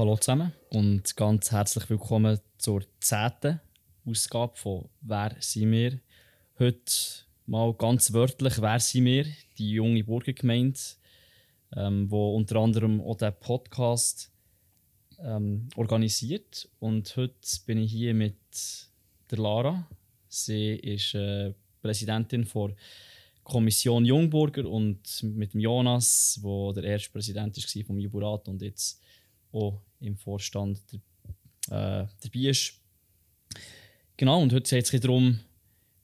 Hallo zusammen und ganz herzlich willkommen zur zehnten Ausgabe von Wer sind wir? Heute mal ganz wörtlich, wer sind wir? Die junge Burgergemeinde, ähm, wo unter anderem auch den Podcast ähm, organisiert. Und heute bin ich hier mit der Lara. Sie ist äh, Präsidentin der Kommission Jungburger und mit dem Jonas, wo der erste Präsident war vom Juburat und jetzt auch im Vorstand der, äh, dabei ist. Genau, und heute geht es darum,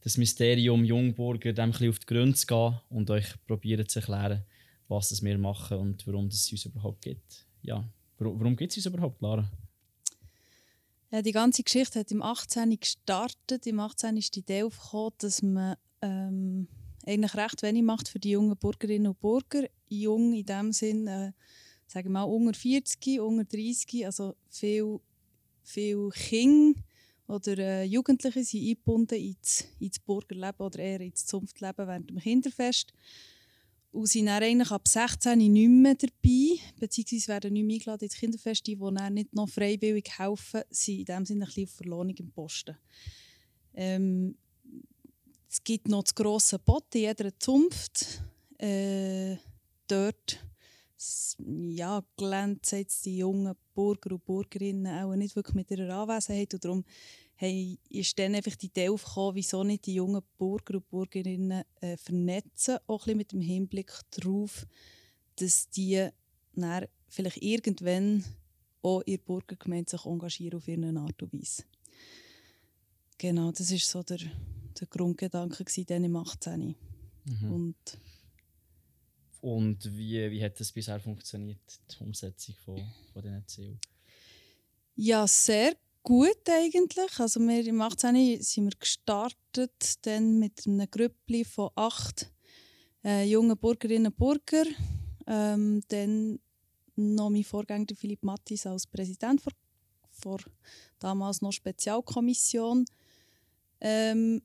das Mysterium Jungburger dem auf die Gründe zu gehen und euch probieren zu erklären, was das wir machen und warum es uns überhaupt gibt. Ja, warum gibt es uns überhaupt, Lara? Ja, die ganze Geschichte hat im 18. gestartet. Im 18. ist die Idee aufgekommen, dass man ähm, eigentlich recht wenig macht für die jungen Bürgerinnen und Bürger. Jung in dem Sinn, äh, sagen wir mal, unter 40, unter 30, also viel, viel Kinder oder äh, Jugendliche sind eingebunden ins, ins Bürgerleben oder eher ins Zunftleben während dem Kinderfest. Und sind dann eigentlich ab 16 nicht mehr dabei, beziehungsweise werden nicht mehr eingeladen Kinderfest. Die, die dann nicht noch freiwillig helfen, sind in dem Sinne ein bisschen auf Verlohnung im Posten. Ähm, es gibt noch das grosse Boot in jeder Zunft. Äh, dort ja, glänzen jetzt die jungen Bürger und Bürgerinnen auch nicht wirklich mit ihrer Anwesenheit. Und darum hey, ist dann einfach die Idee aufgekommen, wieso nicht die jungen Bürger und Bürgerinnen äh, vernetzen, auch ein mit dem Hinblick darauf, dass die dann vielleicht irgendwann auch ihre Bürgergemeinde sich engagieren auf ihre Art und Weise. Genau, das war so der, der Grundgedanke dann im 18. Mhm. Und und wie, wie hat das bisher funktioniert, die Umsetzung von, von diesen Zielen? Ja, sehr gut eigentlich. Also wir im 18. sind wir gestartet dann mit einer Gruppe von acht äh, jungen Bürgerinnen und Bürgern. Ähm, dann noch mein Vorgänger Philipp Mattis als Präsident vor, damals noch Spezialkommission. Ähm,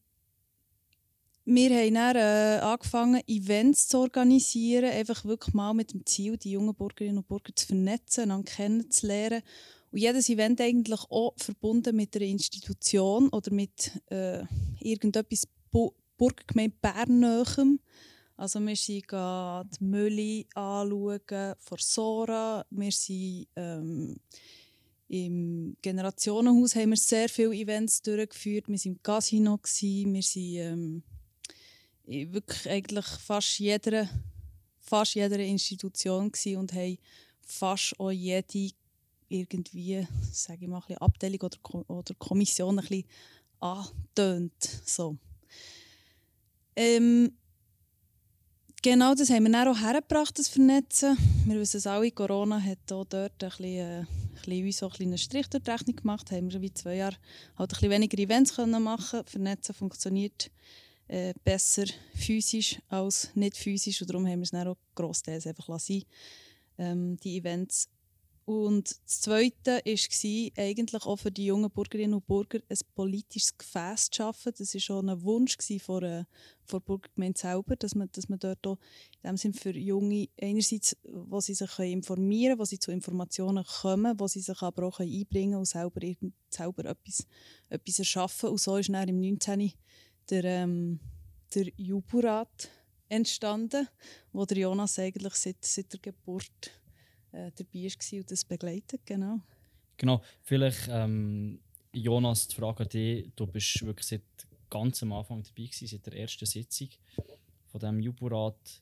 wir haben dann äh, angefangen, Events zu organisieren, einfach wirklich mal mit dem Ziel, die jungen Bürgerinnen und Bürger zu vernetzen und kennenzulernen. Und jedes Event eigentlich auch verbunden mit einer Institution oder mit äh, irgendetwas Bu Burgergemeinde Bern Also wir sind die Mülli anschauen von Sora, wir sind ähm, im Generationenhaus haben wir sehr viele Events durchgeführt, wir waren im Casino, wir ähm, wirklich eigentlich fast jeder, fast jeder Institution und haben fast auch jede irgendwie, sage ich mal, Abteilung oder, oder Kommission ein bisschen angetönt. So. Ähm, genau das haben wir dann auch hergebracht, das Vernetzen. Wir wissen es alle, Corona hat auch dort ein bisschen, äh, ein bisschen, so ein einen Strich durch die Rechnung gemacht. Haben wir wie zwei Jahre halt ein bisschen weniger Events können machen Vernetzen funktioniert äh, besser physisch als nicht physisch. Und darum haben wir es dann auch grossteils einfach lassen, ähm, die Events. Und das Zweite war eigentlich auch für die jungen Bürgerinnen und Bürger ein politisches Gefäß zu schaffen. Das war schon ein Wunsch von von der Bürgergemeinde selber, dass man, dass man dort auch in dem Sinne für Junge einerseits, wo sie sich informieren können, wo sie zu Informationen kommen, wo sie sich aber auch einbringen können und selber, selber etwas, etwas erschaffen. Und so ist dann im 19 der, ähm, der Juburat entstanden, wo der Jonas eigentlich seit, seit der Geburt äh, dabei war und das begleitet. Genau, genau. vielleicht ähm, Jonas, die Frage an dich, du bist wirklich seit ganz am Anfang dabei gewesen, seit der ersten Sitzung von dem Juburat.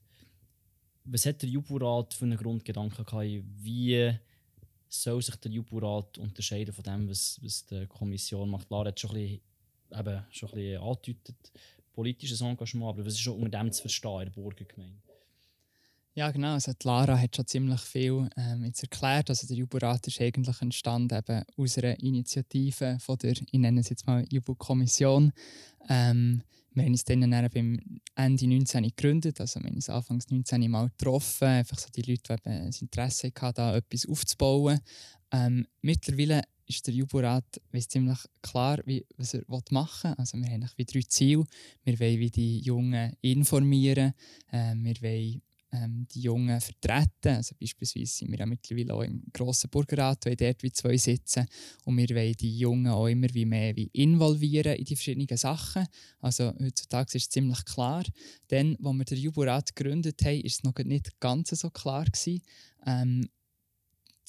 Was hat der Juburat für einen Grundgedanken gehabt? Wie soll sich der Juburat unterscheiden von dem, was, was die Kommission macht? Lara hat schon ein bisschen eben schon ein bisschen angedeutet, politisches Engagement, aber was ist schon unter dem zu verstehen in der Burgergemeinde? Ja, genau. Also Lara hat schon ziemlich viel ähm, jetzt erklärt. Also der Juburat ist eigentlich entstanden eben aus einer Initiative von der, ich nenne es jetzt mal Jubu-Kommission. Ähm, wir haben uns dann, dann beim Ende 19 gegründet, also wir haben uns anfangs 19 mal getroffen, einfach so die Leute, die eben das Interesse hatten, da etwas aufzubauen. Ähm, mittlerweile ist der Juburat ziemlich klar, wie, was er machen will. Also wir haben wie drei Ziele. Wir wollen wie die Jungen informieren, äh, wir wollen ähm, die Jungen vertreten. Also beispielsweise sind wir ja mittlerweile auch im grossen Burgerrat, wo dort wie zwei sitzen. Und wir wollen die Jungen auch immer wie mehr wie involvieren in die verschiedenen Sachen. Also heutzutage ist es ziemlich klar. Dann, als wir den Juburat gegründet haben, ist es noch nicht ganz so klar gewesen. Ähm,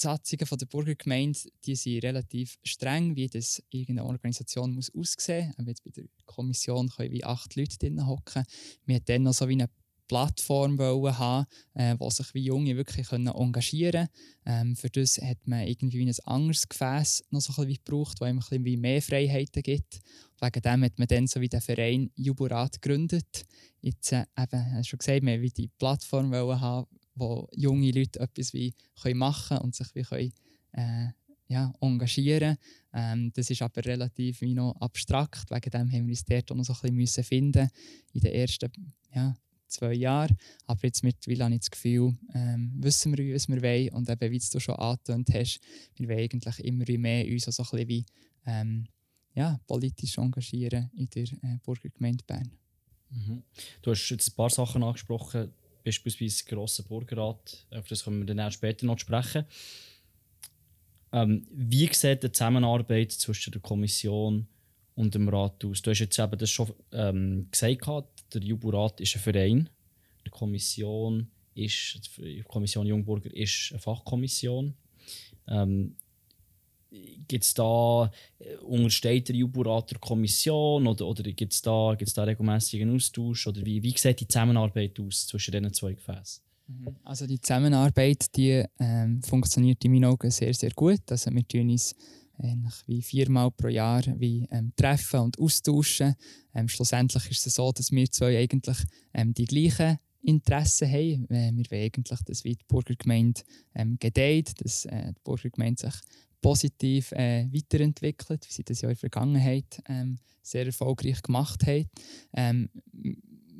Satzungen der Burgergemeinde die sind relativ streng, wie das irgendeine Organisation muss aussehen muss. Bei der Kommission können wie acht Leute drin hocken. Wir hatten dann noch so wie eine Plattform haben, äh, wo sich wie Junge wirklich können engagieren können. Ähm, für das hat man irgendwie ein anderes Gefäß noch so ein bisschen gebraucht, wo einem ein bisschen mehr Freiheiten gibt. wegen dem hat man dann so wie den Verein Juburat gegründet. Jetzt äh, eben, hast schon gesagt, wir wollen die Plattform haben, wo junge Leute etwas wie können machen und sich wie können, äh, ja, engagieren. Ähm, das ist aber relativ wie noch abstrakt. Wegen dem haben wir uns dort noch so ein bisschen finden in den ersten ja, zwei Jahren. Aber jetzt mittlerweile habe ich das Gefühl, ähm, wissen wir, was wir wollen. Und eben, wie du schon angetönt hast, wir wollen eigentlich immer mehr uns so ein bisschen wie ähm, ja, politisch engagieren in der äh, Burgergemeinde Bern. Mhm. Du hast jetzt ein paar Sachen angesprochen, beispielsweise grossen Burgerrat. Auf das können wir dann auch später noch sprechen. Ähm, wie sieht die Zusammenarbeit zwischen der Kommission und dem Rat aus? Du hast jetzt eben das schon ähm, gesagt, der Juburat ist ein Verein. Die Kommission, ist, die Kommission Jungburger ist eine Fachkommission. Ähm, gibt es da, äh, untersteht der Juburat der Kommission oder, oder gibt es da, gibt's da regelmäßigen Austausch? Oder wie, wie sieht die Zusammenarbeit aus zwischen diesen zwei Gefäßen? Mhm. Also die Zusammenarbeit die, ähm, funktioniert in meinen Augen sehr, sehr gut. Also wir tun uns ähnlich wie viermal pro Jahr wie, ähm, treffen und austauschen. Ähm, schlussendlich ist es so, dass wir zwei eigentlich ähm, die gleichen Interessen haben. Äh, wir wollen eigentlich, dass die Burgergemeinde ähm, gedeiht, dass äh, die Burgergemeinde sich positiv äh, weiterentwickelt, wie sie das ja in der Vergangenheit ähm, sehr erfolgreich gemacht haben. Ähm,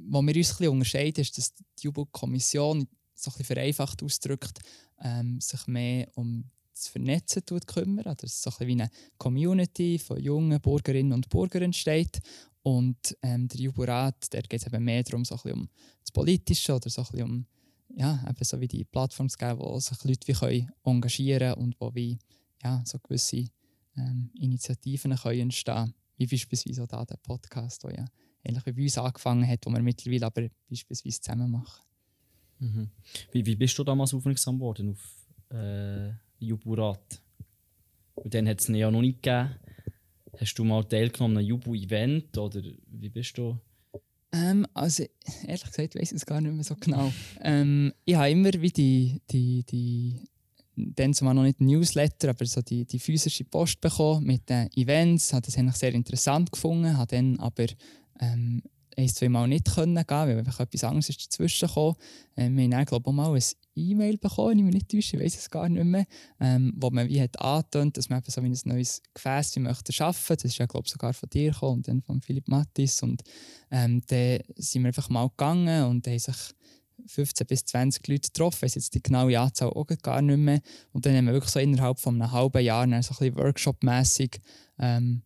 wo wir uns ein bisschen unterscheiden, ist, dass die Jubel-Kommission so ein bisschen vereinfacht ausdrückt, ähm, sich mehr um das Vernetzen tut kümmern. Also dass es so ein wie eine Community von jungen Bürgerinnen und Bürgern entsteht. Und ähm, der Juburat, der geht es eben mehr darum, so ein um das Politische oder so ein um ja, eben so wie die Plattform zu geben, wo sich Leute wie können engagieren und wo wie, ja, so gewisse ähm, Initiativen können entstehen Wie beispielsweise auch da der Podcast, der ja ähnlich wie bei uns angefangen hat, wo wir mittlerweile aber beispielsweise zusammen machen. Mhm. Wie, wie bist du damals aufmerksam geworden auf äh, Juburat? Und dann hat es ja noch nicht gegeben. Hast du mal teilgenommen an einem Jubu-Event oder wie bist du? Ähm, also ehrlich gesagt weiß ich es gar nicht mehr so genau. ähm, ich habe immer wie die, die, die dann zumal noch nicht Newsletter, aber so die, die physische Post bekommen mit den Events. Habe das eigentlich sehr interessant gefunden, habe dann aber ähm, ein, zwei Mal nicht können gehen, weil einfach etwas anderes ist dazwischen gekommen. Ähm, wir haben dann, glaube ich, auch mal ein E-Mail bekommen, ich mich nicht täusche, ich weiß es gar nicht mehr, ähm, wo man wie hat angetönt, dass man so wie ein neues Gefäß möchte schaffen. Das ist ja, glaube ich, sogar von dir gekommen und dann von Philipp Mattis. Und ähm, dann sind wir einfach mal gegangen und haben sich 15 bis 20 Leute getroffen, ich jetzt die genaue Anzahl auch gar nicht mehr. Und dann haben wir wirklich so innerhalb von einem halben Jahr so ein bisschen Workshop-mässig ähm,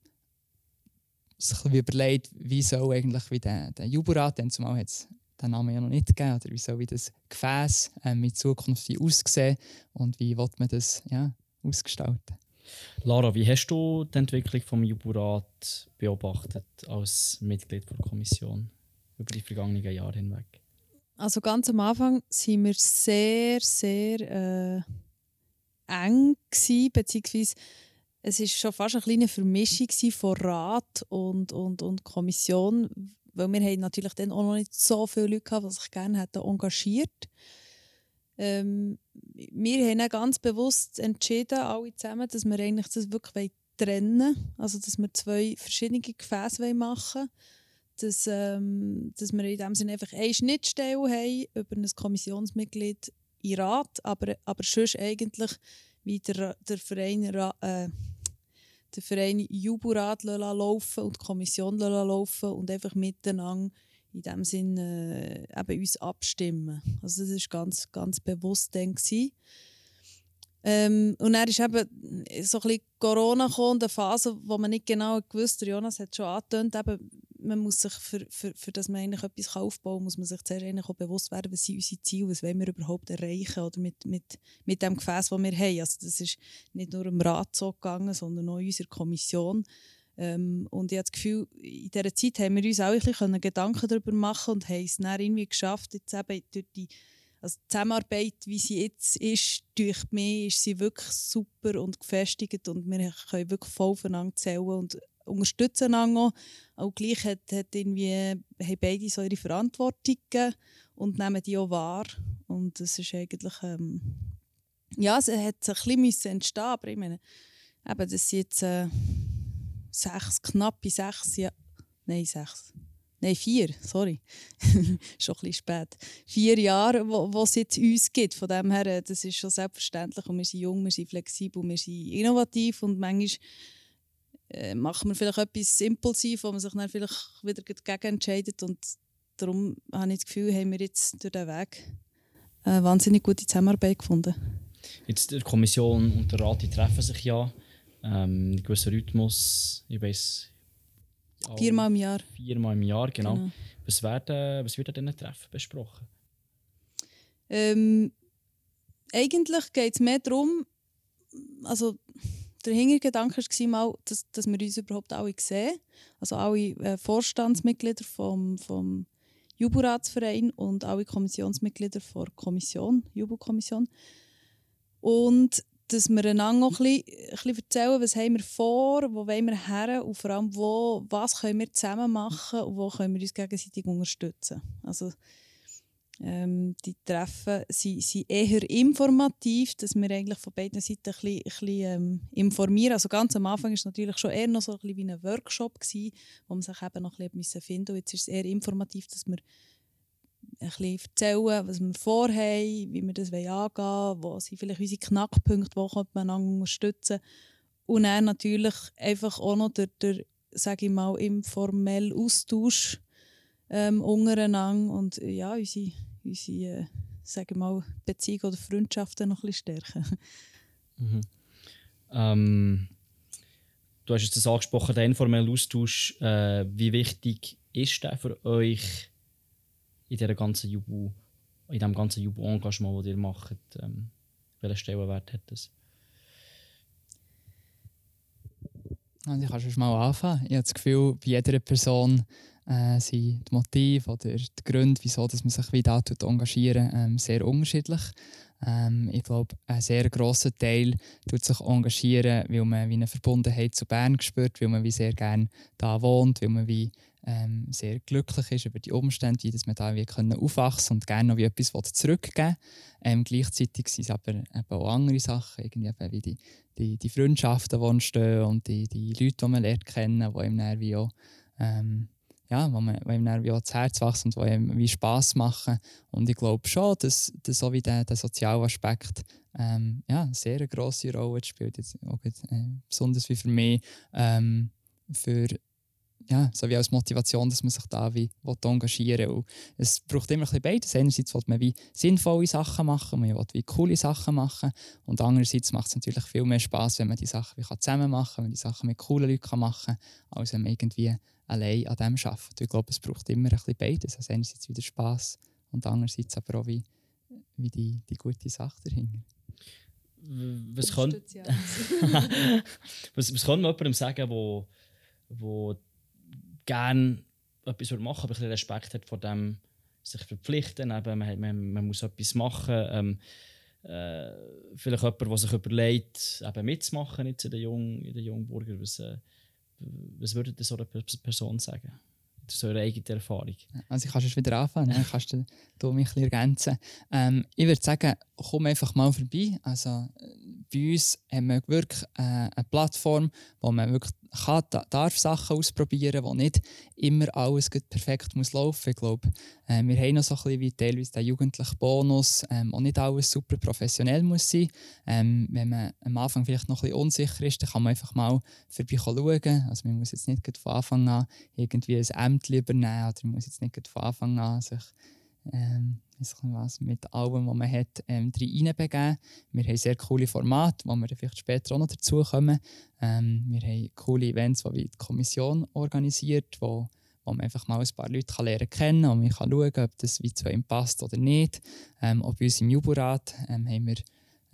sich überlegt, wie soll eigentlich wie der, der Juburat, denn zumal hat es den Namen ja noch nicht gegeben, oder wie soll wie das Gefäß ähm, in Zukunft aussehen und wie wird man das ja, ausgestalten. Lara, wie hast du die Entwicklung vom Juburat beobachtet als Mitglied der Kommission über die vergangenen Jahre hinweg? Also ganz am Anfang waren wir sehr, sehr äh, eng gewesen, beziehungsweise es war schon fast eine kleine Vermischung von Rat und, und, und Kommission, weil wir haben natürlich dann auch noch nicht so viele Leute gehabt, die sich gerne hätten engagiert ähm, Wir haben ganz bewusst entschieden, alle zusammen, dass wir eigentlich das wirklich trennen wollen. Also, dass wir zwei verschiedene Gefäße machen wollen. Dass, ähm, dass wir in dem Sinne einfach eine Schnittstelle haben über ein Kommissionsmitglied in Rat, aber, aber sonst eigentlich wie der, der Verein äh, Verein Juburat laufen und die Kommission laufen und einfach miteinander in dem Sinne äh, eben uns abstimmen. Also das war ganz, ganz bewusst dann. Ähm, und dann ist eben so ein bisschen Corona gekommen, eine Phase, wo man nicht genau gewusst hat, Jonas hat schon angetönt, eben, man muss sich, für, für, für dass man eigentlich etwas aufbauen muss man sich auch bewusst werden, was sind unsere Ziele, was wollen wir überhaupt erreichen oder mit, mit, mit dem Gefäß, das wir haben. Also das ist nicht nur im Rat so gegangen, sondern auch in unserer Kommission. Ähm, und ich habe das Gefühl, in dieser Zeit haben wir uns auch ein bisschen Gedanken darüber machen und haben es dann irgendwie geschafft, jetzt eben durch die also die Zusammenarbeit, wie sie jetzt ist, durch mich ist sie wirklich super und gefestigt und wir können wirklich voll aufeinander zählen und unterstützen einander auch. gleich hat, hat irgendwie, haben beide so ihre Verantwortungen und nehmen die auch wahr und das ist eigentlich, ähm, ja, es hat ein bisschen entstehen aber ich meine, eben, das sind jetzt äh, sechs, knappe sechs, ja, nein, sechs, nein, vier, sorry, schon ein bisschen spät. Vier Jahre, wo es jetzt uns gibt. Von dem her, äh, das ist schon selbstverständlich. Und wir sind jung, wir sind flexibel, wir sind innovativ und manchmal äh, machen wir vielleicht etwas impulsiv, wo man sich dann vielleicht wieder dagegen entscheidet. Und darum habe ich das Gefühl, haben wir jetzt durch den Weg eine wahnsinnig gute Zusammenarbeit gefunden. Jetzt die Kommission und der Rat die treffen sich ja. Ähm, ein gewisser Rhythmus. Ich weiß Viermal im Jahr. Viermal im Jahr, genau. genau. Was, werden, was wird an diesen Treffen besprochen? Ähm, eigentlich geht es mehr darum, also der Hintergedanke war mal, dass, dass wir uns überhaupt alle sehen. Also alle äh, Vorstandsmitglieder vom, vom Jubelratsverein und alle Kommissionsmitglieder der Kommission, Jubelkommission. Und dass wir einander auch ein bisschen, ein bisschen erzählen, was haben wir vor, wo wollen wir her und vor allem, wo, was können wir zusammen machen und wo können wir uns gegenseitig unterstützen. Also, ähm, die Treffen sind, sind eher informativ, dass wir eigentlich von beiden Seiten ein bisschen, ein bisschen ähm, informieren. Also ganz am Anfang war es natürlich schon eher noch so ein bisschen wie ein Workshop, gewesen, wo man sich eben noch ein bisschen finden. Und jetzt ist es eher informativ, dass wir ein bisschen erzählen, was wir vorhaben, wie wir das angehen wollen, wo sind vielleicht unsere Knackpunkte, wo könnte man unterstützen. Und dann natürlich einfach auch noch der, der sage ich mal, informelle Austausch ähm, untereinander und ja, unsere, unsere äh, sage ich mal, Beziehungen oder Freundschaften noch ein bisschen stärken. Mhm. Ähm, du hast jetzt das angesprochen, der informelle Austausch. Äh, wie wichtig ist der für euch? in, dieser ganzen Jubel, in diesem ganzen Jubel-Engagement, das ihr macht? Ähm, welchen Stellenwert hat das? Also ich kann schon mal anfangen. Ich habe das Gefühl, bei jeder Person äh, sind die Motive oder die Gründe, wieso dass man sich wieder engagieren ähm, sehr unterschiedlich. Ähm, ich glaube, ein sehr grosser Teil tut sich engagieren, weil man wie eine Verbundenheit zu Bern spürt, weil man wie sehr gerne da wohnt, weil man wie ähm, sehr glücklich ist über die Umstände, wie dass man da wie können aufwachsen und gerne noch wie etwas zurückgeben ähm, Gleichzeitig sind es aber eben auch andere Sachen, irgendwie wie die, die, die Freundschaften, die entstehen und die, die Leute, die man lernt kennen, die ihm wie auch, ähm, ja, wo, man, wo dann wie das Herz wächst und die ihm wie Spass machen. Und ich glaube schon, dass, dass so wie der, der soziale Aspekt ähm, ja, eine sehr grosse Rolle spielt, jetzt auch, äh, besonders wie für mich, ähm, für ja, so wie als Motivation, dass man sich da wie engagieren will. Es braucht immer ein bisschen beides. Einerseits will man wie sinnvolle Sachen machen, man will wie coole Sachen machen und andererseits macht es natürlich viel mehr Spaß, wenn man die Sachen wie zusammen machen kann, wenn man die Sachen mit coolen Leuten machen kann, als wenn man irgendwie allein an dem arbeitet. Ich glaube, es braucht immer ein bisschen beides. Also einerseits wieder Spaß und andererseits aber auch wie, wie die, die gute Sache dahinter. Was kann, was, was kann man jemandem sagen, wo, wo gerne etwas machen aber ein bisschen Respekt hat vor dem, sich verpflichten. Eben, man, man, man muss etwas machen. Ähm, äh, vielleicht jemand, der sich überlegt, eben mitzumachen jetzt in den jungen, in den jungen Burger. Was, äh, was würde so eine Person sagen? Das ist eure eigene Erfahrung. Also ich kann schon wieder anfangen, ne? kannst du, du mich ein bisschen ergänzen. Ähm, ich würde sagen, komm einfach mal vorbei. Also, bei uns haben wir wirklich äh, eine Plattform, wo man wirklich kann, darf Sachen ausprobieren, wo nicht immer alles perfekt muss laufen. Ich glaube, äh, wir haben noch so ein bisschen wie teilweise den jugendlichen Bonus, ähm, wo nicht alles super professionell muss sein. Ähm, wenn man am Anfang vielleicht noch ein bisschen unsicher ist, dann kann man einfach mal vorbei schauen. Also man muss jetzt nicht von Anfang an irgendwie ein Amt übernehmen oder man muss jetzt nicht von Anfang an sich ähm, was, mit allem, was man hat, ähm, reinbegeben. Wir haben sehr coole Formate, wo wir vielleicht später auch noch dazu kommen. Ähm, wir haben coole Events, die die Kommission organisiert, wo, wo man einfach mal ein paar Leute kann lernen kennen und man kann schauen, ob das wie zu ihm passt oder nicht. Ähm, auch bei uns im Juburat ähm, haben wir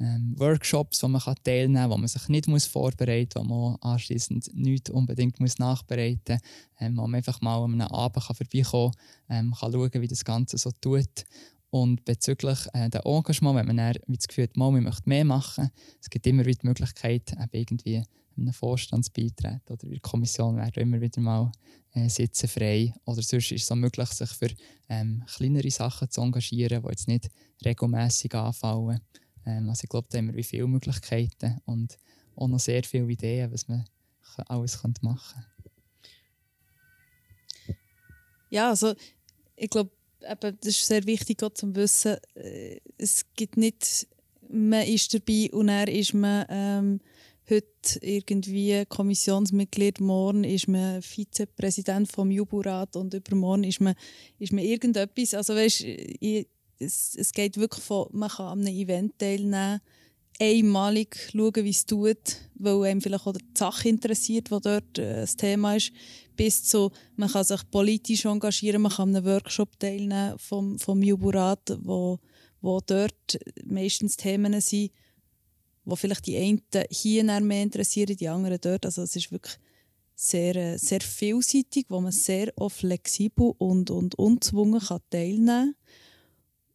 ähm, Workshops, wo man teilnehmen kann, wo man sich nicht muss vorbereiten muss, wo man anschließend nichts unbedingt muss nachbereiten muss, ähm, wo man einfach mal an einem Abend kann vorbeikommen kann, ähm, kann schauen, wie das Ganze so tut. Und bezüglich äh, der Engagement, wenn man dann das Gefühl hat, man möchte mehr machen, es gibt immer wieder die Möglichkeit, eben irgendwie einem Vorstand beitreten oder der Kommission werden immer wieder mal äh, Sitze frei. Oder sonst ist es auch möglich, sich für ähm, kleinere Sachen zu engagieren, die jetzt nicht regelmäßig anfallen. Ähm, also ich glaube, da haben wir viele Möglichkeiten und auch noch sehr viele Ideen, was man alles machen könnte. Ja, also ich glaube, das ist sehr wichtig auch zu wissen, äh, es gibt nicht, man ist dabei und dann ist man ähm, heute irgendwie Kommissionsmitglied, morgen ist man Vizepräsident vom Juburat und übermorgen ist man, ist man irgendetwas. Also weißt, es, es geht wirklich von, man kann an einem Event teilnehmen, einmalig schauen, wie es tut, weil einem vielleicht auch die Sache interessiert, die dort äh, das Thema ist, bis zu, man kann sich politisch engagieren, man kann an einem Workshop teilnehmen vom, vom Juburat, wo, wo dort meistens Themen sind, wo vielleicht die einen hier mehr interessieren, die anderen dort. Also es ist wirklich sehr, äh, sehr vielseitig, wo man sehr auch flexibel und, und unzwungen kann teilnehmen kann.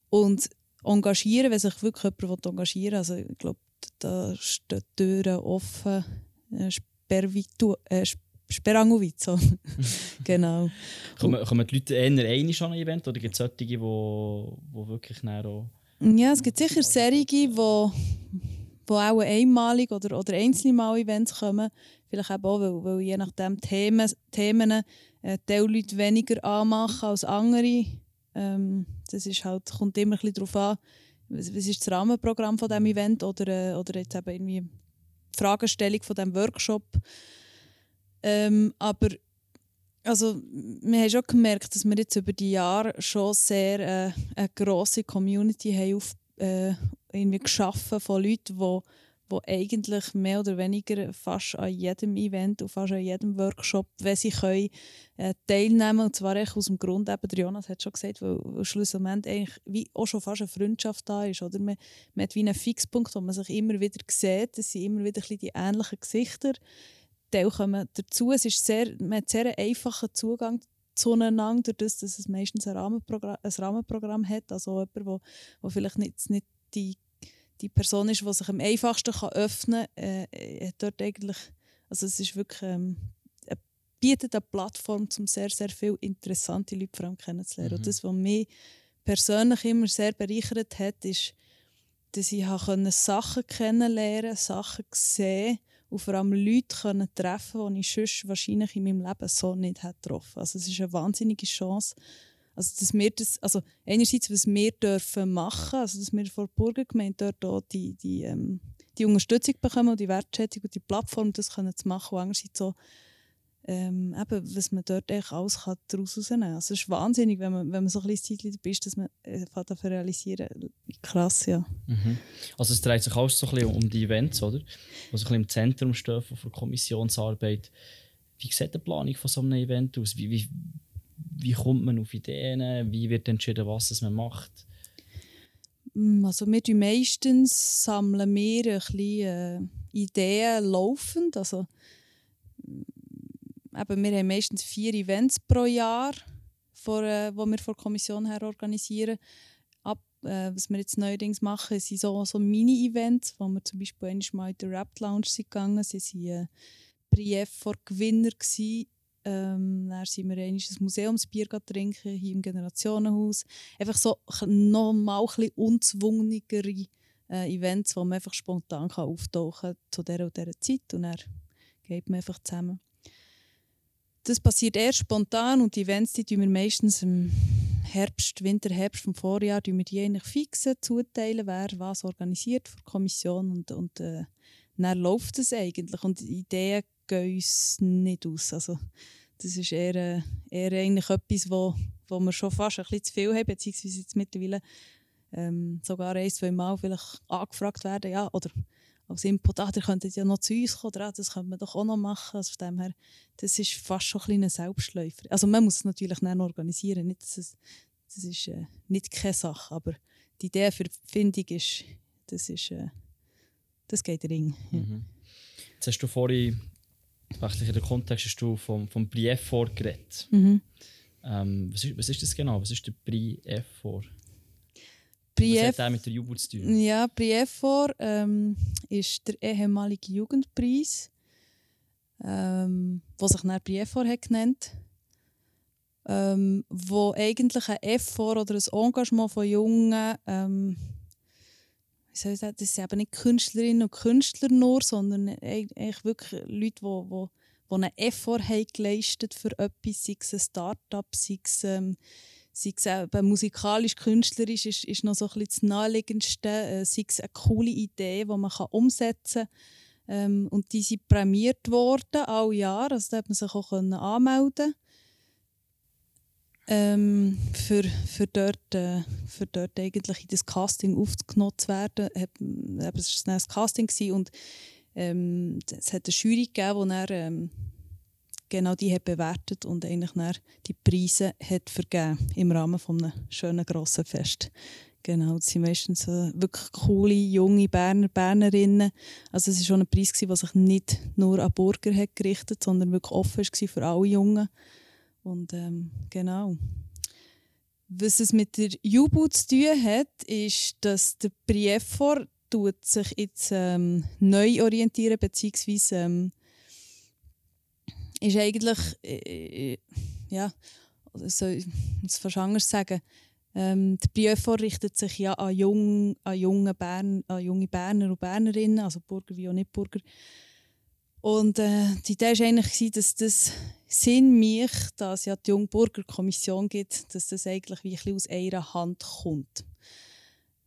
Und engagieren, wenn sich wirklich jemand engagieren will. Also ich glaube, da stehen Türen offen. Äh, Spervitu, äh, Sperangovizo. genau. kommen, kommen die Leute eher einig an ein Event oder gibt es solche, die wo, wo wirklich auch... Ja, es gibt sicher Serien, die, die auch einmalig oder, oder einzelne Mal Events kommen. Vielleicht auch, weil, weil je nachdem Themen, Themen äh, Leute weniger anmachen als andere. Ähm, das ist halt, kommt immer darauf an, was, was ist das Rahmenprogramm von diesem Event oder, äh, oder jetzt eben irgendwie die Fragestellung von diesem Workshop. Ähm, aber also, wir haben schon gemerkt, dass wir jetzt über die Jahre schon sehr äh, eine grosse Community haben auf, äh, irgendwie geschaffen von Leuten, die wo eigentlich mehr oder weniger fast an jedem Event und fast an jedem Workshop, wenn sie können, äh, teilnehmen Und zwar aus dem Grund, eben, der Jonas hat schon gesagt, weil, weil schlussendlich eigentlich wie auch schon fast eine Freundschaft da ist. Oder? Man, man hat wie einen Fixpunkt, wo man sich immer wieder sieht. Es sind immer wieder die ähnlichen Gesichter. Teil kommen dazu. Es ist sehr, man hat sehr einen einfachen Zugang zueinander, dadurch, dass es meistens ein Rahmenprogramm, ein Rahmenprogramm hat. Also jemand, wo vielleicht nicht, nicht die die Person ist, die sich am einfachsten kann öffnen kann, äh, hat dort eigentlich, also es ist wirklich, ähm, bietet eine Plattform, um sehr, sehr viele interessante Leute vor allem kennenzulernen. Mhm. Und das, was mich persönlich immer sehr bereichert hat, ist, dass ich habe Sachen kennenlernen Sachen sehen und vor allem Leute können treffen die ich sonst wahrscheinlich in meinem Leben so nicht hätte getroffen. Also es ist eine wahnsinnige Chance, also, dass wir das, also einerseits, was wir dürfen machen, also dass wir vor der Burgergemeinde dort auch die, die, ähm, die Unterstützung bekommen und die Wertschätzung und die Plattform, das können zu machen und andererseits so, ähm, eben, was man dort eigentlich alles kann daraus rausnehmen kann. Also es ist wahnsinnig, wenn man, wenn man so ein bisschen Zeit dabei ist, dass man äh, dafür realisieren Krass, ja. Mhm. Also es dreht sich alles so ein bisschen um die Events, oder? Die so ein bisschen im Zentrum stehen von Kommissionsarbeit. Wie sieht die Planung von so einem Event aus? Wie, wie, wie kommt man auf Ideen? Wie wird entschieden, was man macht? Mm, also wir meistens sammeln wir ein bisschen, äh, Ideen laufend. Also, mm, eben, wir haben meistens vier Events pro Jahr, vor, äh, die wir von der Kommission her organisieren. Ab, äh, was wir jetzt neuerdings machen, sind so, so Mini-Events, wo wir zum Beispiel einmal in der Rap Lounge sind gegangen. Sie waren äh, Brief vor Gewinner gewesen, ähm, dann sind wir ein Museumsbier trinken, hier im Generationenhaus. Einfach so noch mal ein unzwungenere äh, Events, wo man einfach spontan kann auftauchen kann zu dieser und dieser Zeit und dann geht man einfach zusammen. Das passiert erst spontan und die Events die wir meistens im Herbst, Winter, Herbst vom Vorjahr tun wir die eigentlich fixen, zuteilen, wer was organisiert für die Kommission und, und äh, dann läuft es eigentlich und die Ideen gehen uns nicht aus. Also, das ist eher, eher eigentlich etwas, wo, wo wir schon fast ein bisschen zu viel haben, beziehungsweise jetzt mittlerweile ähm, sogar ein, zwei Mal vielleicht angefragt werden, ja, oder als Input, ah, ihr könntet ja noch zu uns kommen, oder, ah, das könnte man doch auch noch machen. Also von dem her, das ist fast schon ein kleiner Selbstläufer. Also man muss es natürlich dann organisieren, nicht, das ist, das ist äh, nicht keine Sache, aber die Idee für die Findung ist, das ist, äh, das geht ring. Mhm. Jetzt hast du vorhin, in der Kontext hast du vom, vom Brief vorgeredet. Mhm. Ähm, was, ist, was ist das genau? Was ist der Brief vor? Brief, Was hat der mit der Jugend zu tun? Ja, Briefor ähm, ist der ehemalige Jugendpreis, ähm, der sich dann Briefor hat genannt ähm, wo eigentlich ein Effort oder ein Engagement von Jungen, ähm, wie soll ich sagen, das sind eben nicht Künstlerinnen und Künstler nur, sondern eigentlich wirklich Leute, die, die, die einen Effort haben geleistet für etwas, sei es ein Start-up, sei es ähm, sei es eben musikalisch, künstlerisch, ist, ist noch so ein bisschen das Naheliegendste, äh, sei es eine coole Idee, die man kann umsetzen kann. Ähm, und die sind prämiert worden, alle Jahre, also da hat man sich auch können anmelden ähm, für, für, dort, äh, für dort eigentlich in das Casting aufgenommen zu werden. es war ein Casting und ähm, es hat eine Jury gegeben, die dann, ähm, genau die hat bewertet und eigentlich die Preise hat vergeben im Rahmen von einem schönen grossen Fest. Genau, das sind meistens so wirklich coole, junge Berner, Bernerinnen. Also es war schon ein Preis, der sich nicht nur an Bürger hat gerichtet sondern wirklich offen war für alle Jungen. Und ähm, genau. Was es mit der Jubu zu tun hat, ist, dass der Briefor sich jetzt ähm, neu orientieren beziehungsweise ähm, ist eigentlich, äh, äh ja, oder ich es fast anders sagen, ähm, der Briefvor richtet sich ja an, jung, an, junge Bern, an junge Berner und Bernerinnen, also Bürger wie auch nicht Bürger. Und äh, die Idee war eigentlich, dass das Sinn mich, dass es ja die Jungburgerkommission gibt, dass das eigentlich wie ein aus einer Hand kommt.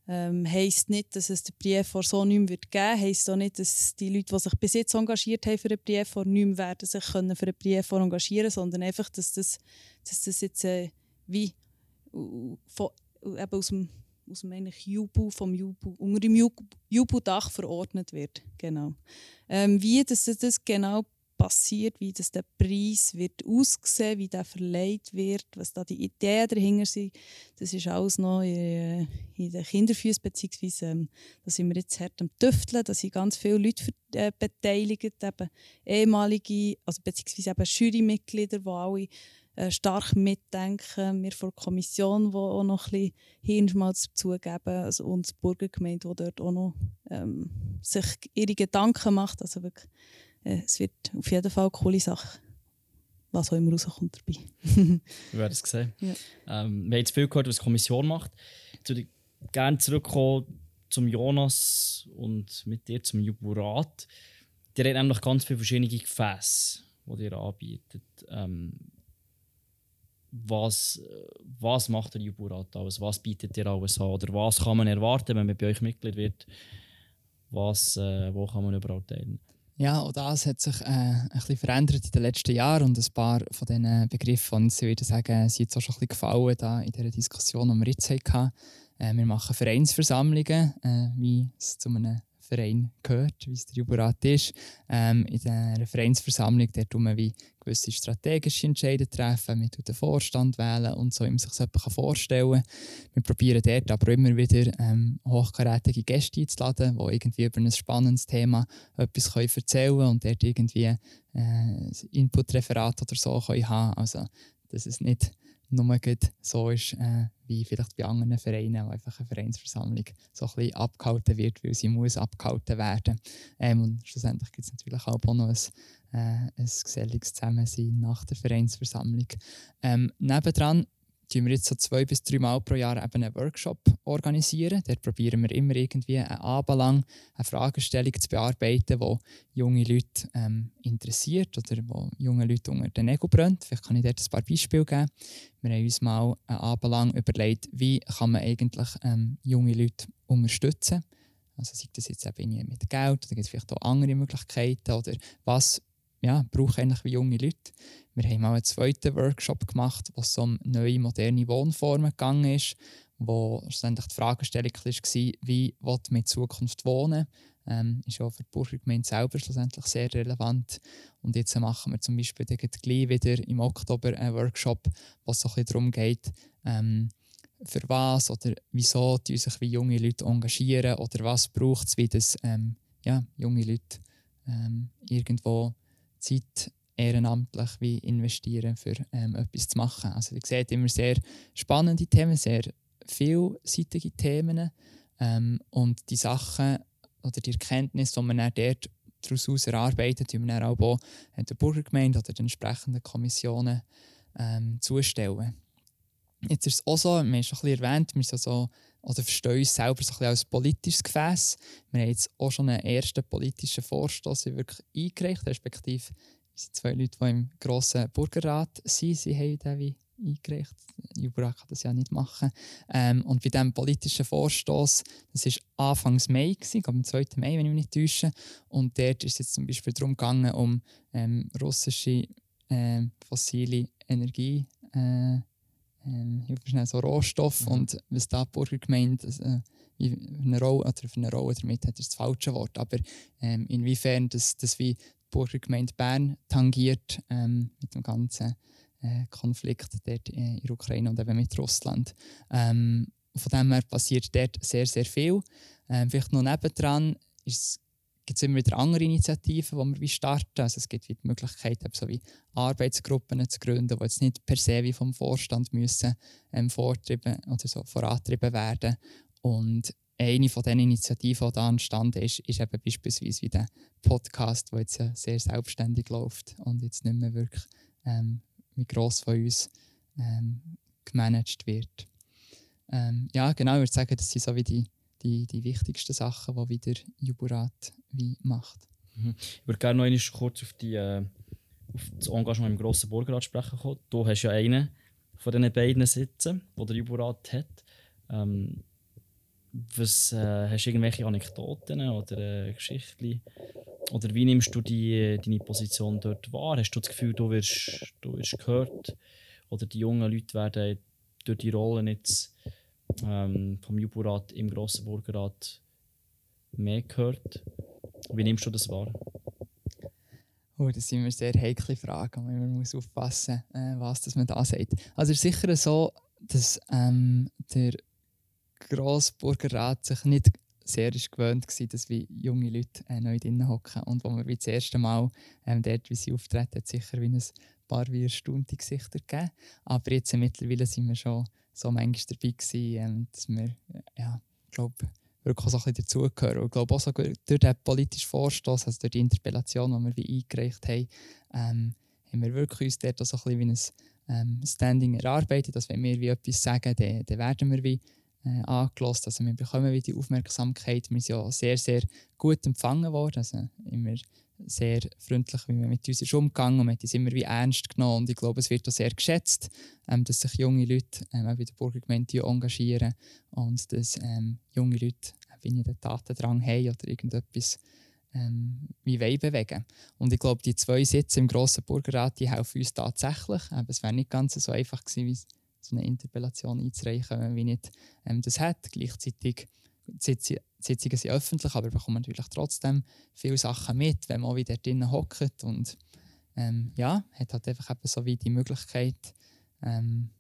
Ähm, heisst nicht, dass es den Brief vor so nicht mehr geben wird. Heisst auch nicht, dass die Leute, die sich bis jetzt engagiert haben für den Brief vor, nicht mehr werden sich können für den Brief vor engagieren, sondern einfach, dass das, dass das jetzt äh, wie von, eben aus dem aus dem eigentlich Jubu, vom Jubu, unter dem Jubu-Dach verordnet wird. Genau. Ähm, wie das, das genau passiert, wie das der Preis wird aussehen, wie der verleiht wird, was da die Ideen dahinter sind, das ist alles noch in, in den Kinderfüßen, beziehungsweise ähm, da sind wir jetzt hart am Tüfteln, da sind ganz viele Leute äh, beteiligt, eben ehemalige, also beziehungsweise eben Jurymitglieder, die alle äh, stark mitdenken. Wir von der Kommission, die auch noch ein bisschen Hirnschmalz dazugeben also und die Bürgergemeinde, die dort auch noch ähm, sich ihre Gedanken macht. Also wirklich äh, es wird auf jeden Fall eine coole Sache, was auch immer rauskommt dabei. Wir werden es sehen. Ja. Ähm, wir haben jetzt viel gehört, was die Kommission macht. Ich würde gerne zurückkommen zum Jonas und mit dir zum Juburat. Die haben nämlich ganz viele verschiedene Gefäße, die ihr anbietet. Ähm, was, was macht der Juburat alles? Was bietet ihr alles an? Oder was kann man erwarten, wenn man bei euch Mitglied wird? Was, äh, wo kann man überall teilen? Ja, auch das hat sich äh, ein bisschen verändert in den letzten Jahren und ein paar von diesen Begriffen, die ich würde sagen, sind jetzt auch schon ein bisschen gefallen da in dieser Diskussion, die wir jetzt hatten. Äh, wir machen Vereinsversammlungen, äh, wie es zu einem Verein gehört, wie es der Juburat ist. Ähm, in der Vereinsversammlung dort wir wie gewisse strategische Entscheidungen treffen, wir den Vorstand wählen und so, wie man sich das vorstellen kann. Wir probieren dort aber immer wieder ähm, hochkarätige Gäste einzuladen, die irgendwie über ein spannendes Thema etwas können erzählen können und dort irgendwie äh, Inputreferat oder so können haben Also, dass es nicht nur so ist, äh, wie vielleicht bei anderen Vereinen, wo einfach eine Vereinsversammlung so ein bisschen abgehalten wird, weil sie muss abgehalten werden. Ähm, und schlussendlich gibt es natürlich auch noch ein, äh, ein geselliges Zusammensein nach der Vereinsversammlung. Ähm, nebendran tun wir jetzt so zwei bis drei Mal pro Jahr eben einen Workshop organisieren. Dort probieren wir immer irgendwie einen Abend lang eine Fragestellung zu bearbeiten, die junge Leute ähm, interessiert oder wo junge Leute unter den Nägeln brennt. Vielleicht kann ich dort ein paar Beispiele geben. Wir haben uns mal einen Abend lang überlegt, wie kann man eigentlich ähm, junge Leute unterstützen also sei das jetzt eben mit Geld oder gibt es vielleicht auch andere Möglichkeiten oder was ja, brauchen eigentlich wie junge Leute. Wir haben auch einen zweiten Workshop gemacht, wo es um neue, moderne Wohnformen gegangen ist, wo schlussendlich die Fragestellung war, wie man in Zukunft wohnen. Ähm, ist auch für die Burgergemeinde selber schlussendlich sehr relevant. Und jetzt machen wir zum Beispiel gleich wieder im Oktober einen Workshop, wo es so darum geht, ähm, für was oder wieso die sich wie junge Leute engagieren oder was braucht es, wie das ähm, ja, junge Leute ähm, irgendwo Zeit ehrenamtlich wie investieren, für ähm, etwas zu machen. Also ihr seht immer sehr spannende Themen, sehr vielseitige Themen ähm, und die Sachen oder die Erkenntnisse, die man dann dort daraus erarbeitet, die man dann auch der Bürgergemeinde oder den entsprechenden Kommissionen ähm, zustellen. Jetzt ist es auch so, wir haben es schon ein bisschen erwähnt, wir sind so, oder verstehen uns selber so ein bisschen als politisches Gefäß. Wir haben jetzt auch schon einen ersten politischen Vorstoß wirklich eingereicht, respektive sind zwei Leute, die im grossen Bürgerrat sind. Sie haben den wie eingereicht. Jubra kann das ja nicht machen. Ähm, und bei diesem politischen Vorstoß, das war Anfang Mai, gewesen, am 2. Mai, wenn ich mich nicht täusche. Und dort ist es jetzt zum Beispiel darum gegangen, um ähm, russische äh, fossile Energie, äh, äh, so Rohstoff mhm. und was da die Burgergemeinde äh, eine Rolle, oder für eine Rolle damit hat, ist das falsche Wort. Aber ähm, inwiefern das, das wie die Burgergemeinde Bern tangiert ähm, mit dem ganzen äh, Konflikt dort in der Ukraine und eben mit Russland. Ähm, von dem her passiert dort sehr, sehr viel. Ähm, vielleicht noch nebendran gibt es immer wieder andere Initiativen, die wir starten. Also es gibt die Möglichkeit, so wie Arbeitsgruppen zu gründen, die jetzt nicht per se wie vom Vorstand müssen, ähm, vortrieben oder so vorantrieben werden. Und eine von den Initiativen, die da entstanden ist, ist eben beispielsweise wie der Podcast, der jetzt ja sehr selbstständig läuft und jetzt nicht mehr wirklich ähm, wie gross von uns ähm, gemanagt wird. Ähm, ja, genau, ich würde sagen, das sind so wie die, die, die wichtigsten Sachen, die wieder Juburat wie macht. Mhm. Ich würde gerne noch kurz auf, die, äh, auf das Engagement im grossen Burgerrat sprechen kommen. Du hast ja einen von diesen beiden sitzen, den der Juburat hat. Ähm, was, äh, hast du irgendwelche Anekdoten oder äh, Geschichten? Oder wie nimmst du die, deine Position dort wahr? Hast du das Gefühl, du wirst, du wirst gehört? Oder die jungen Leute werden durch die Rolle jetzt ähm, vom Juburat im Grossen Burgerrat mehr gehört? Wie nimmst du das wahr? Oh, das sind immer sehr heikle Fragen, man muss aufpassen, äh, was das man da sagt. Also es ist sicher so, dass ähm, der Grossburgerrat sich nicht sehr ist gewöhnt war, dass wie junge Leute äh, neu drinnen hocken. Und wo wir wie das erste Mal ähm, dort, wie sie auftreten, hat sicher wie ein paar wie erstaunte Gesichter gegeben. Aber jetzt äh, mittlerweile sind wir schon so manchmal dabei gewesen, ähm, dass wir, ja, glaube wirklich auch so ein bisschen dazugehören. Ich glaube auch so durch den politischen Vorstoß, also durch die Interpellation, die wir wie eingereicht haben, ähm, haben wir wirklich uns dort so ein bisschen wie ein ähm, Standing erarbeitet, dass wenn wir wie etwas sagen, dann, dann werden wir wie äh, angelost. Also wir bekommen wieder Aufmerksamkeit. Wir sind ja sehr, sehr gut empfangen worden. Also immer sehr freundlich, wie man mit uns ist umgegangen und man hat uns immer wie ernst genommen. Und ich glaube, es wird auch sehr geschätzt, ähm, dass sich junge Leute ähm, bei der Burgergemeinde engagieren und dass ähm, junge Leute wie nicht den Tatendrang haben oder irgendetwas ähm, wie wollen bewegen. Und ich glaube, die zwei Sitze im grossen Burgerrat die helfen uns tatsächlich. Aber es wäre nicht ganz so einfach gewesen, wie so eine Interpellation einzureichen, wenn man nicht ähm, das hat. Gleichzeitig die Sitzungen sind öffentlich, aber bekommt man natürlich trotzdem viele Sachen mit, wenn man auch wieder drinnen hockt und ähm, ja, hat halt einfach eben so wie die Möglichkeit, ähm,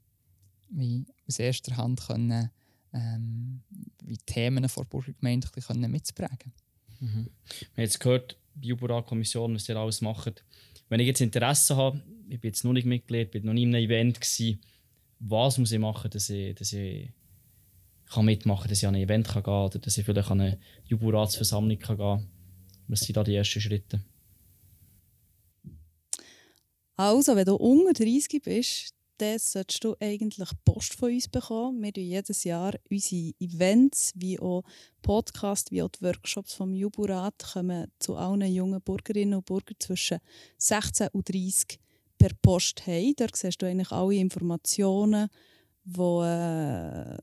wie aus erster Hand können, ähm, wie Themen vor der Burgergemeinde können mitzuprägen. Mhm. Wir haben jetzt gehört, die Jubura-Kommission, was ihr alles macht. Wenn ich jetzt Interesse habe, ich bin jetzt noch nicht Mitglied, bin noch nie in einem Event gewesen, was muss ich machen, dass ich, dass ich kann mitmachen kann, dass ich an ein Event kann gehen oder dass ich vielleicht an eine Jubiläumsversammlung gehen kann. Was sind da die ersten Schritte? Also, wenn du unter 30 bist, dann solltest du eigentlich Post von uns bekommen. Wir machen jedes Jahr unsere Events, wie auch Podcasts, wie auch die Workshops vom Juburat, kommen zu allen jungen Bürgerinnen und Bürgern zwischen 16 und 30 per Post haben. Dort siehst du eigentlich alle Informationen, die, äh,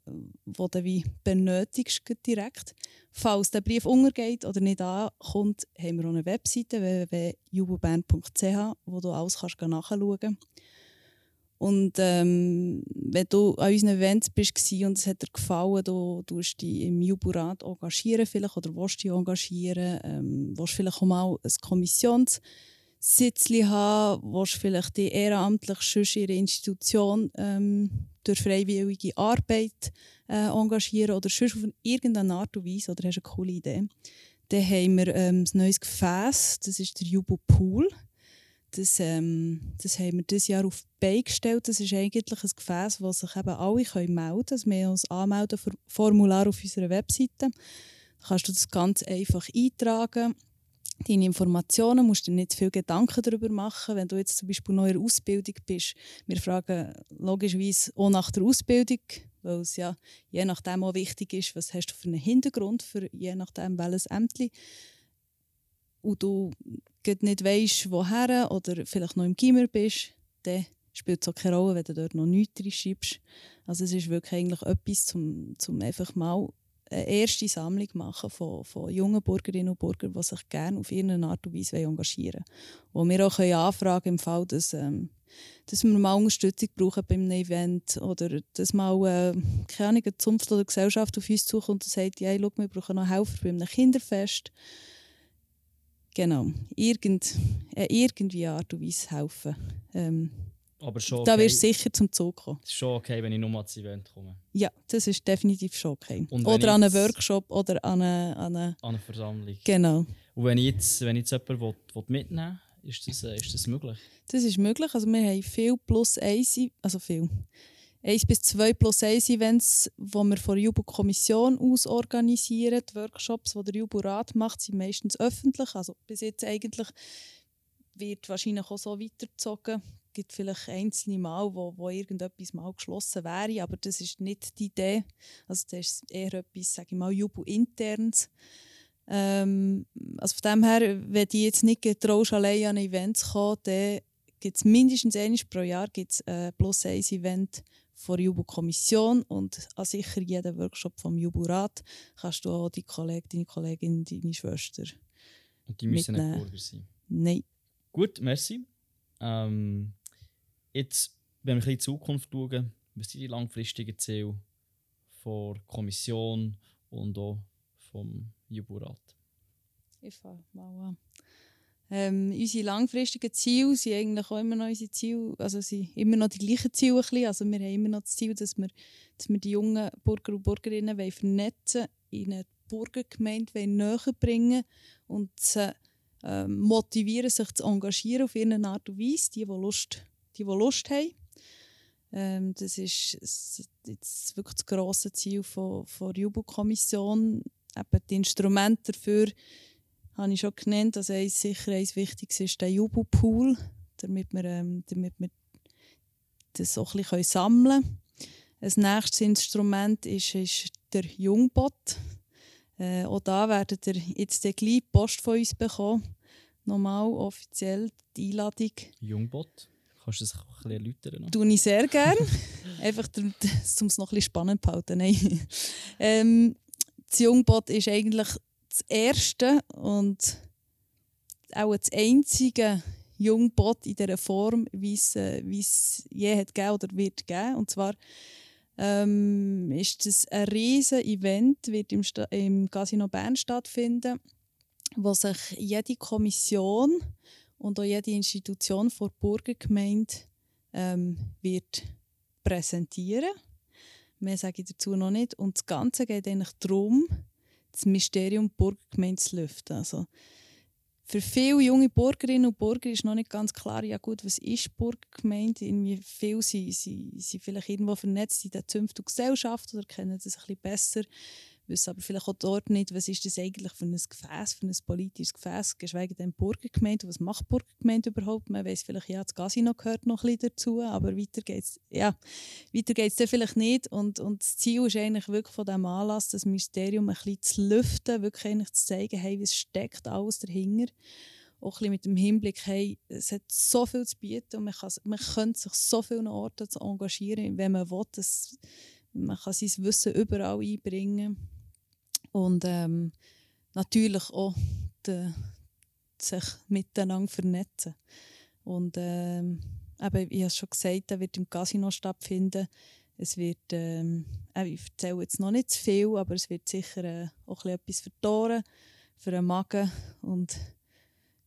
die du wie benötigst direkt. Falls der Brief untergeht oder nicht ankommt, haben wir auch eine Webseite www.jubelbern.ch, wo du alles kannst nachschauen kannst. Und ähm, wenn du an unseren Events bist und es hat dir gefallen, du tust dich im Juburat engagieren vielleicht oder willst dich engagieren, ähm, willst vielleicht auch mal ein Kommissionssitzchen haben, willst vielleicht die ehrenamtlich schon in ihrer Institution ähm, durch freiwillige Arbeit äh, engagieren oder sonst auf irgendeine Art und Weise oder hast eine coole Idee, dann haben wir ähm, ein neues Gefäß, das ist der Jubu Pool. Das, ähm, das haben wir dieses Jahr auf die gestellt. Das ist eigentlich ein Gefäß, wo sich eben alle können melden können. Also wir haben ein Anmeldeformular auf unserer Webseite. Da kannst du das ganz einfach eintragen. Deine Informationen musst dir nicht viel Gedanken darüber machen. Wenn du jetzt zum Beispiel noch in der Ausbildung bist, wir fragen logischerweise auch nach der Ausbildung, weil es ja je nachdem auch wichtig ist, was hast du für einen Hintergrund, für je nachdem welches Ämtli und du nicht weißt, woher oder vielleicht noch im Gimmer bist, dann spielt es auch keine Rolle, wenn du dort noch nichts schreibst. Also es ist wirklich eigentlich etwas, zum, zum einfach mal eine erste Sammlung machen von, von jungen Bürgerinnen und Bürgern, die sich gerne auf irgendeine Art und Weise engagieren wollen. Wo wir auch anfragen im Fall, dass, ähm, dass wir mal Unterstützung brauchen bei einem Event oder dass mal äh, keine Ahnung, eine Zunft oder Gesellschaft auf uns zukommt und sagt, ja, schau, wir brauchen noch Helfer bei einem Kinderfest. Genau, Irgend, äh, irgendwie Art und Weise helfen. Ähm, aber schon okay. Da wirst du sicher zum Zug kommen. Das ist schon okay, wenn ich nur ans Event komme. Ja, das ist definitiv schon okay. Oder an einen Workshop oder an eine, an eine, an eine Versammlung. Genau. Und wenn ich jetzt, wenn ich jetzt jemanden will, will mitnehmen will, ist das, äh, ist das möglich? Das ist möglich. Also wir haben viel plus eins, also viel. 1 bis 2 plus 1 Events, die wir von der Jubu-Kommission aus organisieren. Die Workshops, die der Jubu-Rat macht, sind meistens öffentlich. Also bis jetzt eigentlich wird wahrscheinlich auch so weitergezogen. Es gibt vielleicht einzelne Mal, wo, wo irgendetwas mal geschlossen wäre, aber das ist nicht die Idee. Also das ist eher etwas, sage ich mal, Jubu-internes. Ähm, also von dem her, wenn die jetzt nicht getraust, allein an Events kommen, dann gibt es mindestens einmal pro Jahr gibt's, äh, plus ein Event von der Jubu-Kommission und an sicher jeden Workshop vom Jubu-Rat kannst du auch die Kollegen, deine Kollegin, deine Schwester Und die müssen mitnehmen. nicht Bürger sein? Nein. Gut, merci. Ähm, jetzt, wenn wir ein in die Zukunft schauen, was sind die langfristigen Ziele der Kommission und auch vom Jubu-Rat? Ich fange mal an. Ähm, unsere langfristigen Ziele sind eigentlich auch immer noch unsere Ziele, also sind immer noch die gleichen Ziele. Also wir haben immer noch das Ziel, dass wir, dass wir die jungen Bürger und Bürgerinnen wollen vernetzen in eine Bürgergemeinde näher bringen und sie äh, motivieren, sich zu engagieren auf irgendeine Art und Weise, die, die Lust, die, die Lust haben. Ähm, das ist jetzt wirklich das grosse Ziel von, von der Jubelkommission, eben die Instrumente dafür habe ich schon genannt. Also eins, sicher eins Wichtiges ist der Jubelpool, damit wir, ähm, damit wir das auch ein bisschen sammeln können. Ein nächstes Instrument ist, ist der Jungbot. Äh, auch da werdet ihr jetzt gleich Post von uns bekommen. Nochmal offiziell die Einladung. Jungbot? Kannst du das ein bisschen erläutern? Tue ich sehr gerne. Einfach, um es noch ein bisschen spannend zu halten. Nein. ähm, das Jungbot ist eigentlich das erste und auch das einzige Jungbot in dieser Form, wie es, äh, je hat gegeben oder wird geben. Und zwar ähm, ist das ein riesen Event, wird im, im Casino Bern stattfinden, wo sich jede Kommission und auch jede Institution vor Burgergemeinde ähm, wird präsentieren. Mehr sage ich dazu noch nicht. Und das Ganze geht eigentlich darum, das Mysterium Burgergemeinde zu lüften. Also, für viele junge Bürgerinnen und Bürger ist noch nicht ganz klar, ja gut, was ist Burgergemeinde? Irgendwie viele sind, sind, sind vielleicht irgendwo vernetzt in der Zunft und Gesellschaft oder kennen das ein bisschen besser wissen. Aber vielleicht auch dort nicht, was ist das eigentlich für ein Gefäß, für ein politisches Gefäß, geschweige denn Burgergemeinde, was macht Burgergemeinde überhaupt? Man weiß vielleicht, ja, das Casino gehört noch ein bisschen dazu, aber weiter geht es ja, dann vielleicht nicht. Und, und das Ziel ist eigentlich wirklich von diesem Anlass, das Mysterium ein bisschen zu lüften, wirklich eigentlich zu zeigen, hey, was steckt alles dahinter? Auch ein mit dem Hinblick, hey, es hat so viel zu bieten und man, man könnte sich so viele Orte engagieren, wenn man will. Das, man kann sein Wissen überall einbringen. Und ähm, natürlich auch de, sich miteinander vernetzen. Und ähm, eben, ich habe schon gesagt, er wird im Casino stattfinden. Es wird, ähm, ich erzähle jetzt noch nicht zu viel, aber es wird sicher äh, auch etwas für die Ohren, für den Magen und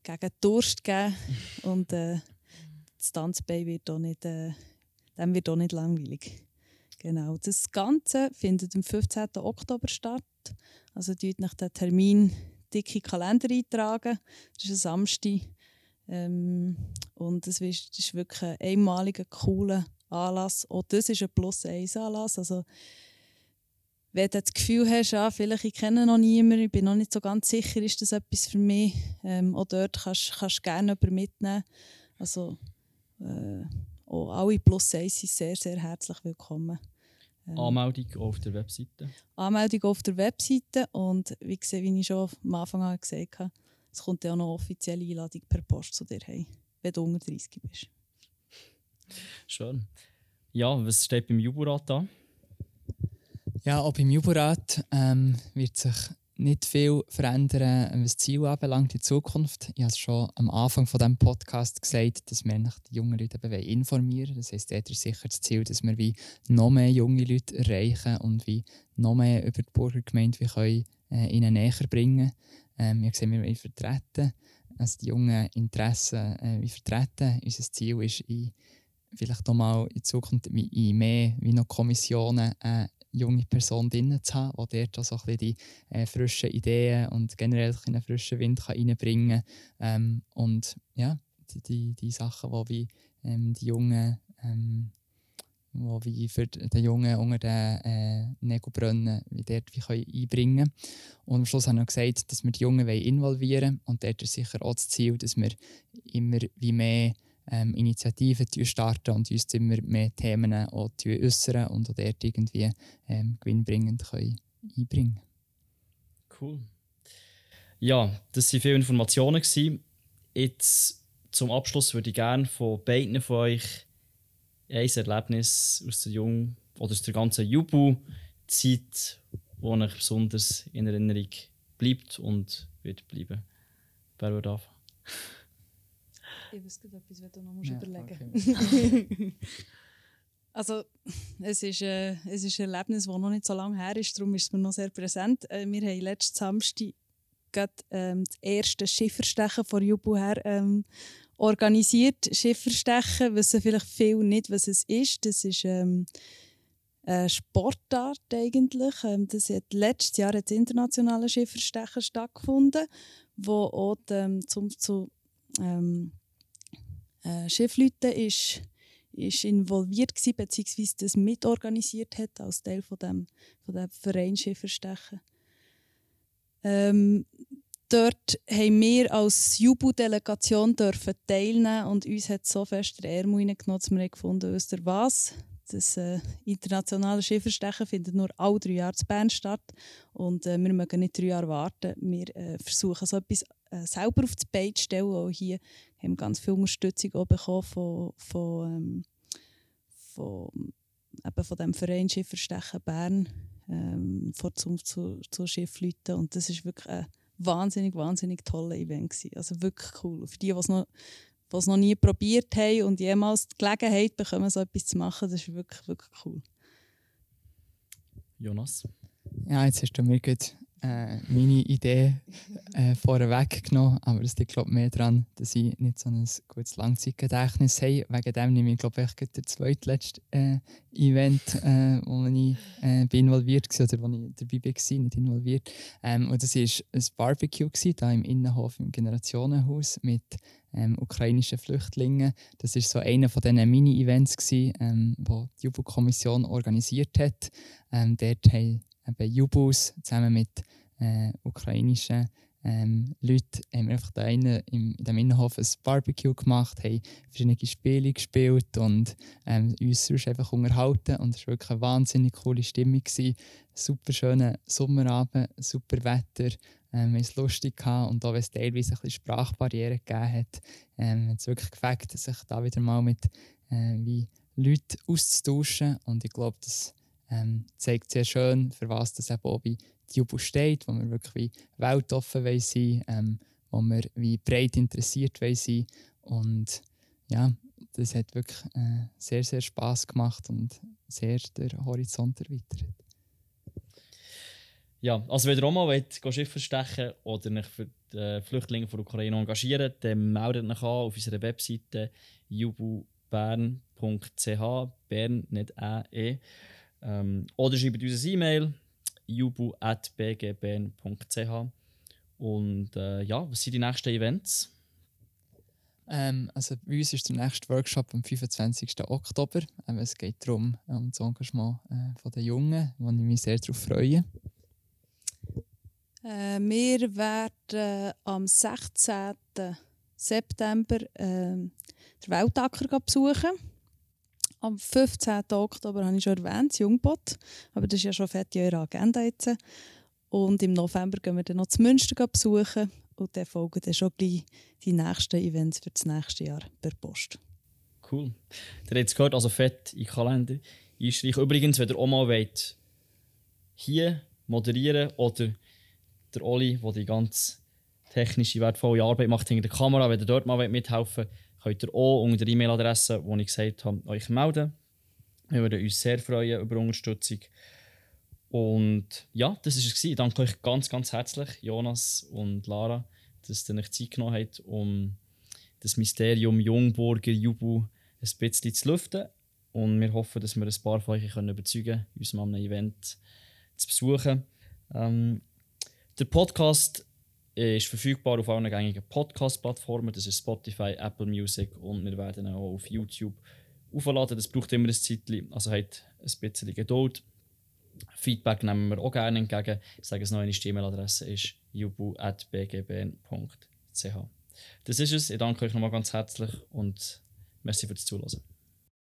gegen Durst geben. und äh, das Tanzbein wird auch nicht, äh, dem wird auch nicht langweilig. Genau. Das Ganze findet am 15. Oktober statt. Also tut nach den Termin dicke Kalender eintragen. Das ist ein Samstag. Ähm, und es ist, ist wirklich ein einmaliger, cooler Anlass. Auch das ist ein Plus-1-Anlass. Also, wenn du das Gefühl hast, ja, vielleicht ich kenne noch niemanden, ich bin noch nicht so ganz sicher, ist das etwas für mich, ähm, auch dort kannst du gerne jemanden mitnehmen. Also, äh, auch alle Plus 1 sind sehr, sehr herzlich willkommen. Ähm, Anmeldung auf der Webseite? Anmeldung auf der Webseite und wie, gesagt, wie ich schon am Anfang an gesagt habe, es kommt ja auch noch offizielle Einladung per Post zu dir heim, wenn du unter 30 bist. Schön. Ja, was steht beim Juburat an? Ja, auch beim Juburat ähm, wird sich nicht viel verändern, was das Ziel anbelangt in Zukunft. Ich habe es schon am Anfang von dem Podcast gesagt, dass wir die jungen Leute eben informieren. Das heisst, dort ist sicher das Ziel, dass wir wie noch mehr junge Leute erreichen und wie noch mehr über die Bürgergemeinde wie können, äh, ihnen näher bringen. Ähm, wir sehen, wir vertreten, also die jungen Interessen äh, wie vertreten. Unser Ziel ist, in, vielleicht noch mal in Zukunft in mehr wie noch Kommissionen äh, junge Person drin zu haben, die dort auch so ein die äh, frischen Ideen und generell einen frischen Wind reinbringen kann. Ähm, und ja, die, die, die Sachen, die wie, ähm, die Jungen ähm, wo wie für den Jungen unter den äh, Nägelbrunnen wie dort wie können einbringen. Und am Schluss haben wir gesagt, dass wir die Jungen involvieren wollen. Und dort ist sicher auch das Ziel, dass wir immer wie mehr ähm, Initiativen starten und uns immer mehr Themen auch äußern und auch dort irgendwie ähm, gewinnbringend können einbringen Cool. Ja, das waren viele Informationen. Jetzt zum Abschluss würde ich gerne von beiden von euch ein Erlebnis aus der Jung oder aus der ganzen Jubu-Zeit, das euch besonders in Erinnerung bleibt und wird bleiben. Wer würde anfangen? Ich weiß gerade etwas, was du noch musst ja, überlegen okay. Also, es ist, äh, es ist ein Erlebnis, das noch nicht so lange her ist, darum ist es mir noch sehr präsent. Äh, wir haben letzten Samstag gerade, ähm, das erste Schifferstechen von Jubu her ähm, organisiert. Schifferstechen wissen vielleicht viele nicht, was es ist. Das ist ähm, eine Sportart eigentlich. Ähm, das hat letztes Jahr das internationale Schifferstechen stattgefunden, wo auch ähm, zum, zu ähm, äh, Schiffleuten ist, ist involviert gewesen, beziehungsweise das mitorganisiert hat als Teil von dem, von dem Verein Schifferstechen. Ähm, dort haben wir als Jubu-Delegation teilnehmen und uns hat so fest der Ärmel reingenommen, dass wir gefunden ihr was, das äh, internationale Schifferstechen findet nur alle drei Jahre in Bern statt und äh, wir mögen nicht drei Jahre warten. Wir äh, versuchen so etwas äh, selber auf die Beine zu stellen. Auch hier haben wir ganz viel Unterstützung auch bekommen von, von, ähm, von, eben von dem Verein Schifferstechen Bern ähm, von zum, zu, zu Schiffleuten und das ist wirklich ein wahnsinnig, wahnsinnig toller Event gewesen. Also wirklich cool. Für die, die es noch die es noch nie probiert haben und jemals die Gelegenheit bekommen, so etwas zu machen, das ist wirklich, wirklich cool. Jonas? Ja, jetzt hast du mir gut äh, meine Idee äh, vorweg genommen, aber es liegt glaube mehr daran, dass ich nicht so ein gutes Langzeitgedächtnis habe. Wegen dem nehme ich glaube ich das zweitletzte äh, Event, äh, wo ich äh, bin involviert war oder wo ich dabei war, nicht involviert. Ähm, und das war ein Barbecue gewesen, da im Innenhof im Generationenhaus mit ähm, ukrainischen Flüchtlingen. Das war so einer von diesen Mini-Events, ähm, die die Jubu-Kommission organisiert hat. Ähm, dort haben eben Jubus zusammen mit äh, ukrainischen ähm, Leuten haben wir einfach da in, in dem Innenhof ein Barbecue gemacht, haben verschiedene Spiele gespielt und ähm, uns sonst einfach unterhalten. Und es war wirklich eine wahnsinnig coole Stimmung. Gewesen. Super schöner Sommerabend, super Wetter. Ähm, wir es lustig gehabt und auch wenn es teilweise ein bisschen Sprachbarrieren gegeben hat, ähm, hat es wirklich gefällt, sich da wieder mal mit äh, wie Leuten auszutauschen. Und ich glaube, das ähm, zeigt sehr schön, für was das eben auch bei Jubu steht, wo wir wirklich weltoffen sein ähm, wo wir wie breit interessiert sein und ja, das hat wirklich äh, sehr, sehr Spass gemacht und sehr den Horizont erweitert. Ja, also wenn ihr auch mal wollt, Schiffe stechen oder euch für die äh, Flüchtlinge von Ukraine engagieren dann meldet euch an auf unserer Webseite jububern.ch, Bern nicht e. Ähm, oder schreibt uns eine E-Mail jubu.bgbn.ch und äh, ja, was sind die nächsten Events? Ähm, also bei uns ist der nächste Workshop am 25. Oktober. Ähm, es geht darum, um das Engagement äh, der Jungen, wo ich mich sehr darauf freue. Äh, wir werden am 16. September äh, den Weltacker besuchen. Am 15. Oktober habe ich schon erwähnt, das Jungbot. Aber das ist ja schon fett in eurer Agenda jetzt. Und im November gehen wir dann noch zu Münster besuchen. Und dann folgen dann schon gleich die nächsten Events für das nächste Jahr per Post. Cool. Ihr habt es gehört, also fett in den Kalender einstreichen. Übrigens, wenn ihr auch mal wollt, hier moderieren oder der Oli, der die ganz technische, wertvolle Arbeit macht hinter der Kamera. Wenn ihr dort mal mithelfen wollt, könnt ihr auch unter der E-Mail-Adresse, die ich gesagt habe, euch melden. Wir würden uns sehr freuen über Unterstützung. Und ja, das war es. Ich danke euch ganz, ganz herzlich, Jonas und Lara, dass ihr euch Zeit genommen habt, um das Mysterium Jungburger Jubu ein bisschen zu lüften. Und wir hoffen, dass wir ein paar von euch überzeugen können, uns mal an einem Event zu besuchen. Ähm, der Podcast ist verfügbar auf allen gängigen Podcast-Plattformen. Das ist Spotify, Apple Music und wir werden auch auf YouTube aufladen. Das braucht immer ein Zeitchen, also hat ein bisschen Geduld. Feedback nehmen wir auch gerne entgegen. Ich sage es noch, eine E-Mail-Adresse ist jubu.bgbn.ch. Das ist es. Ich danke euch nochmal ganz herzlich und merci fürs Zuhören.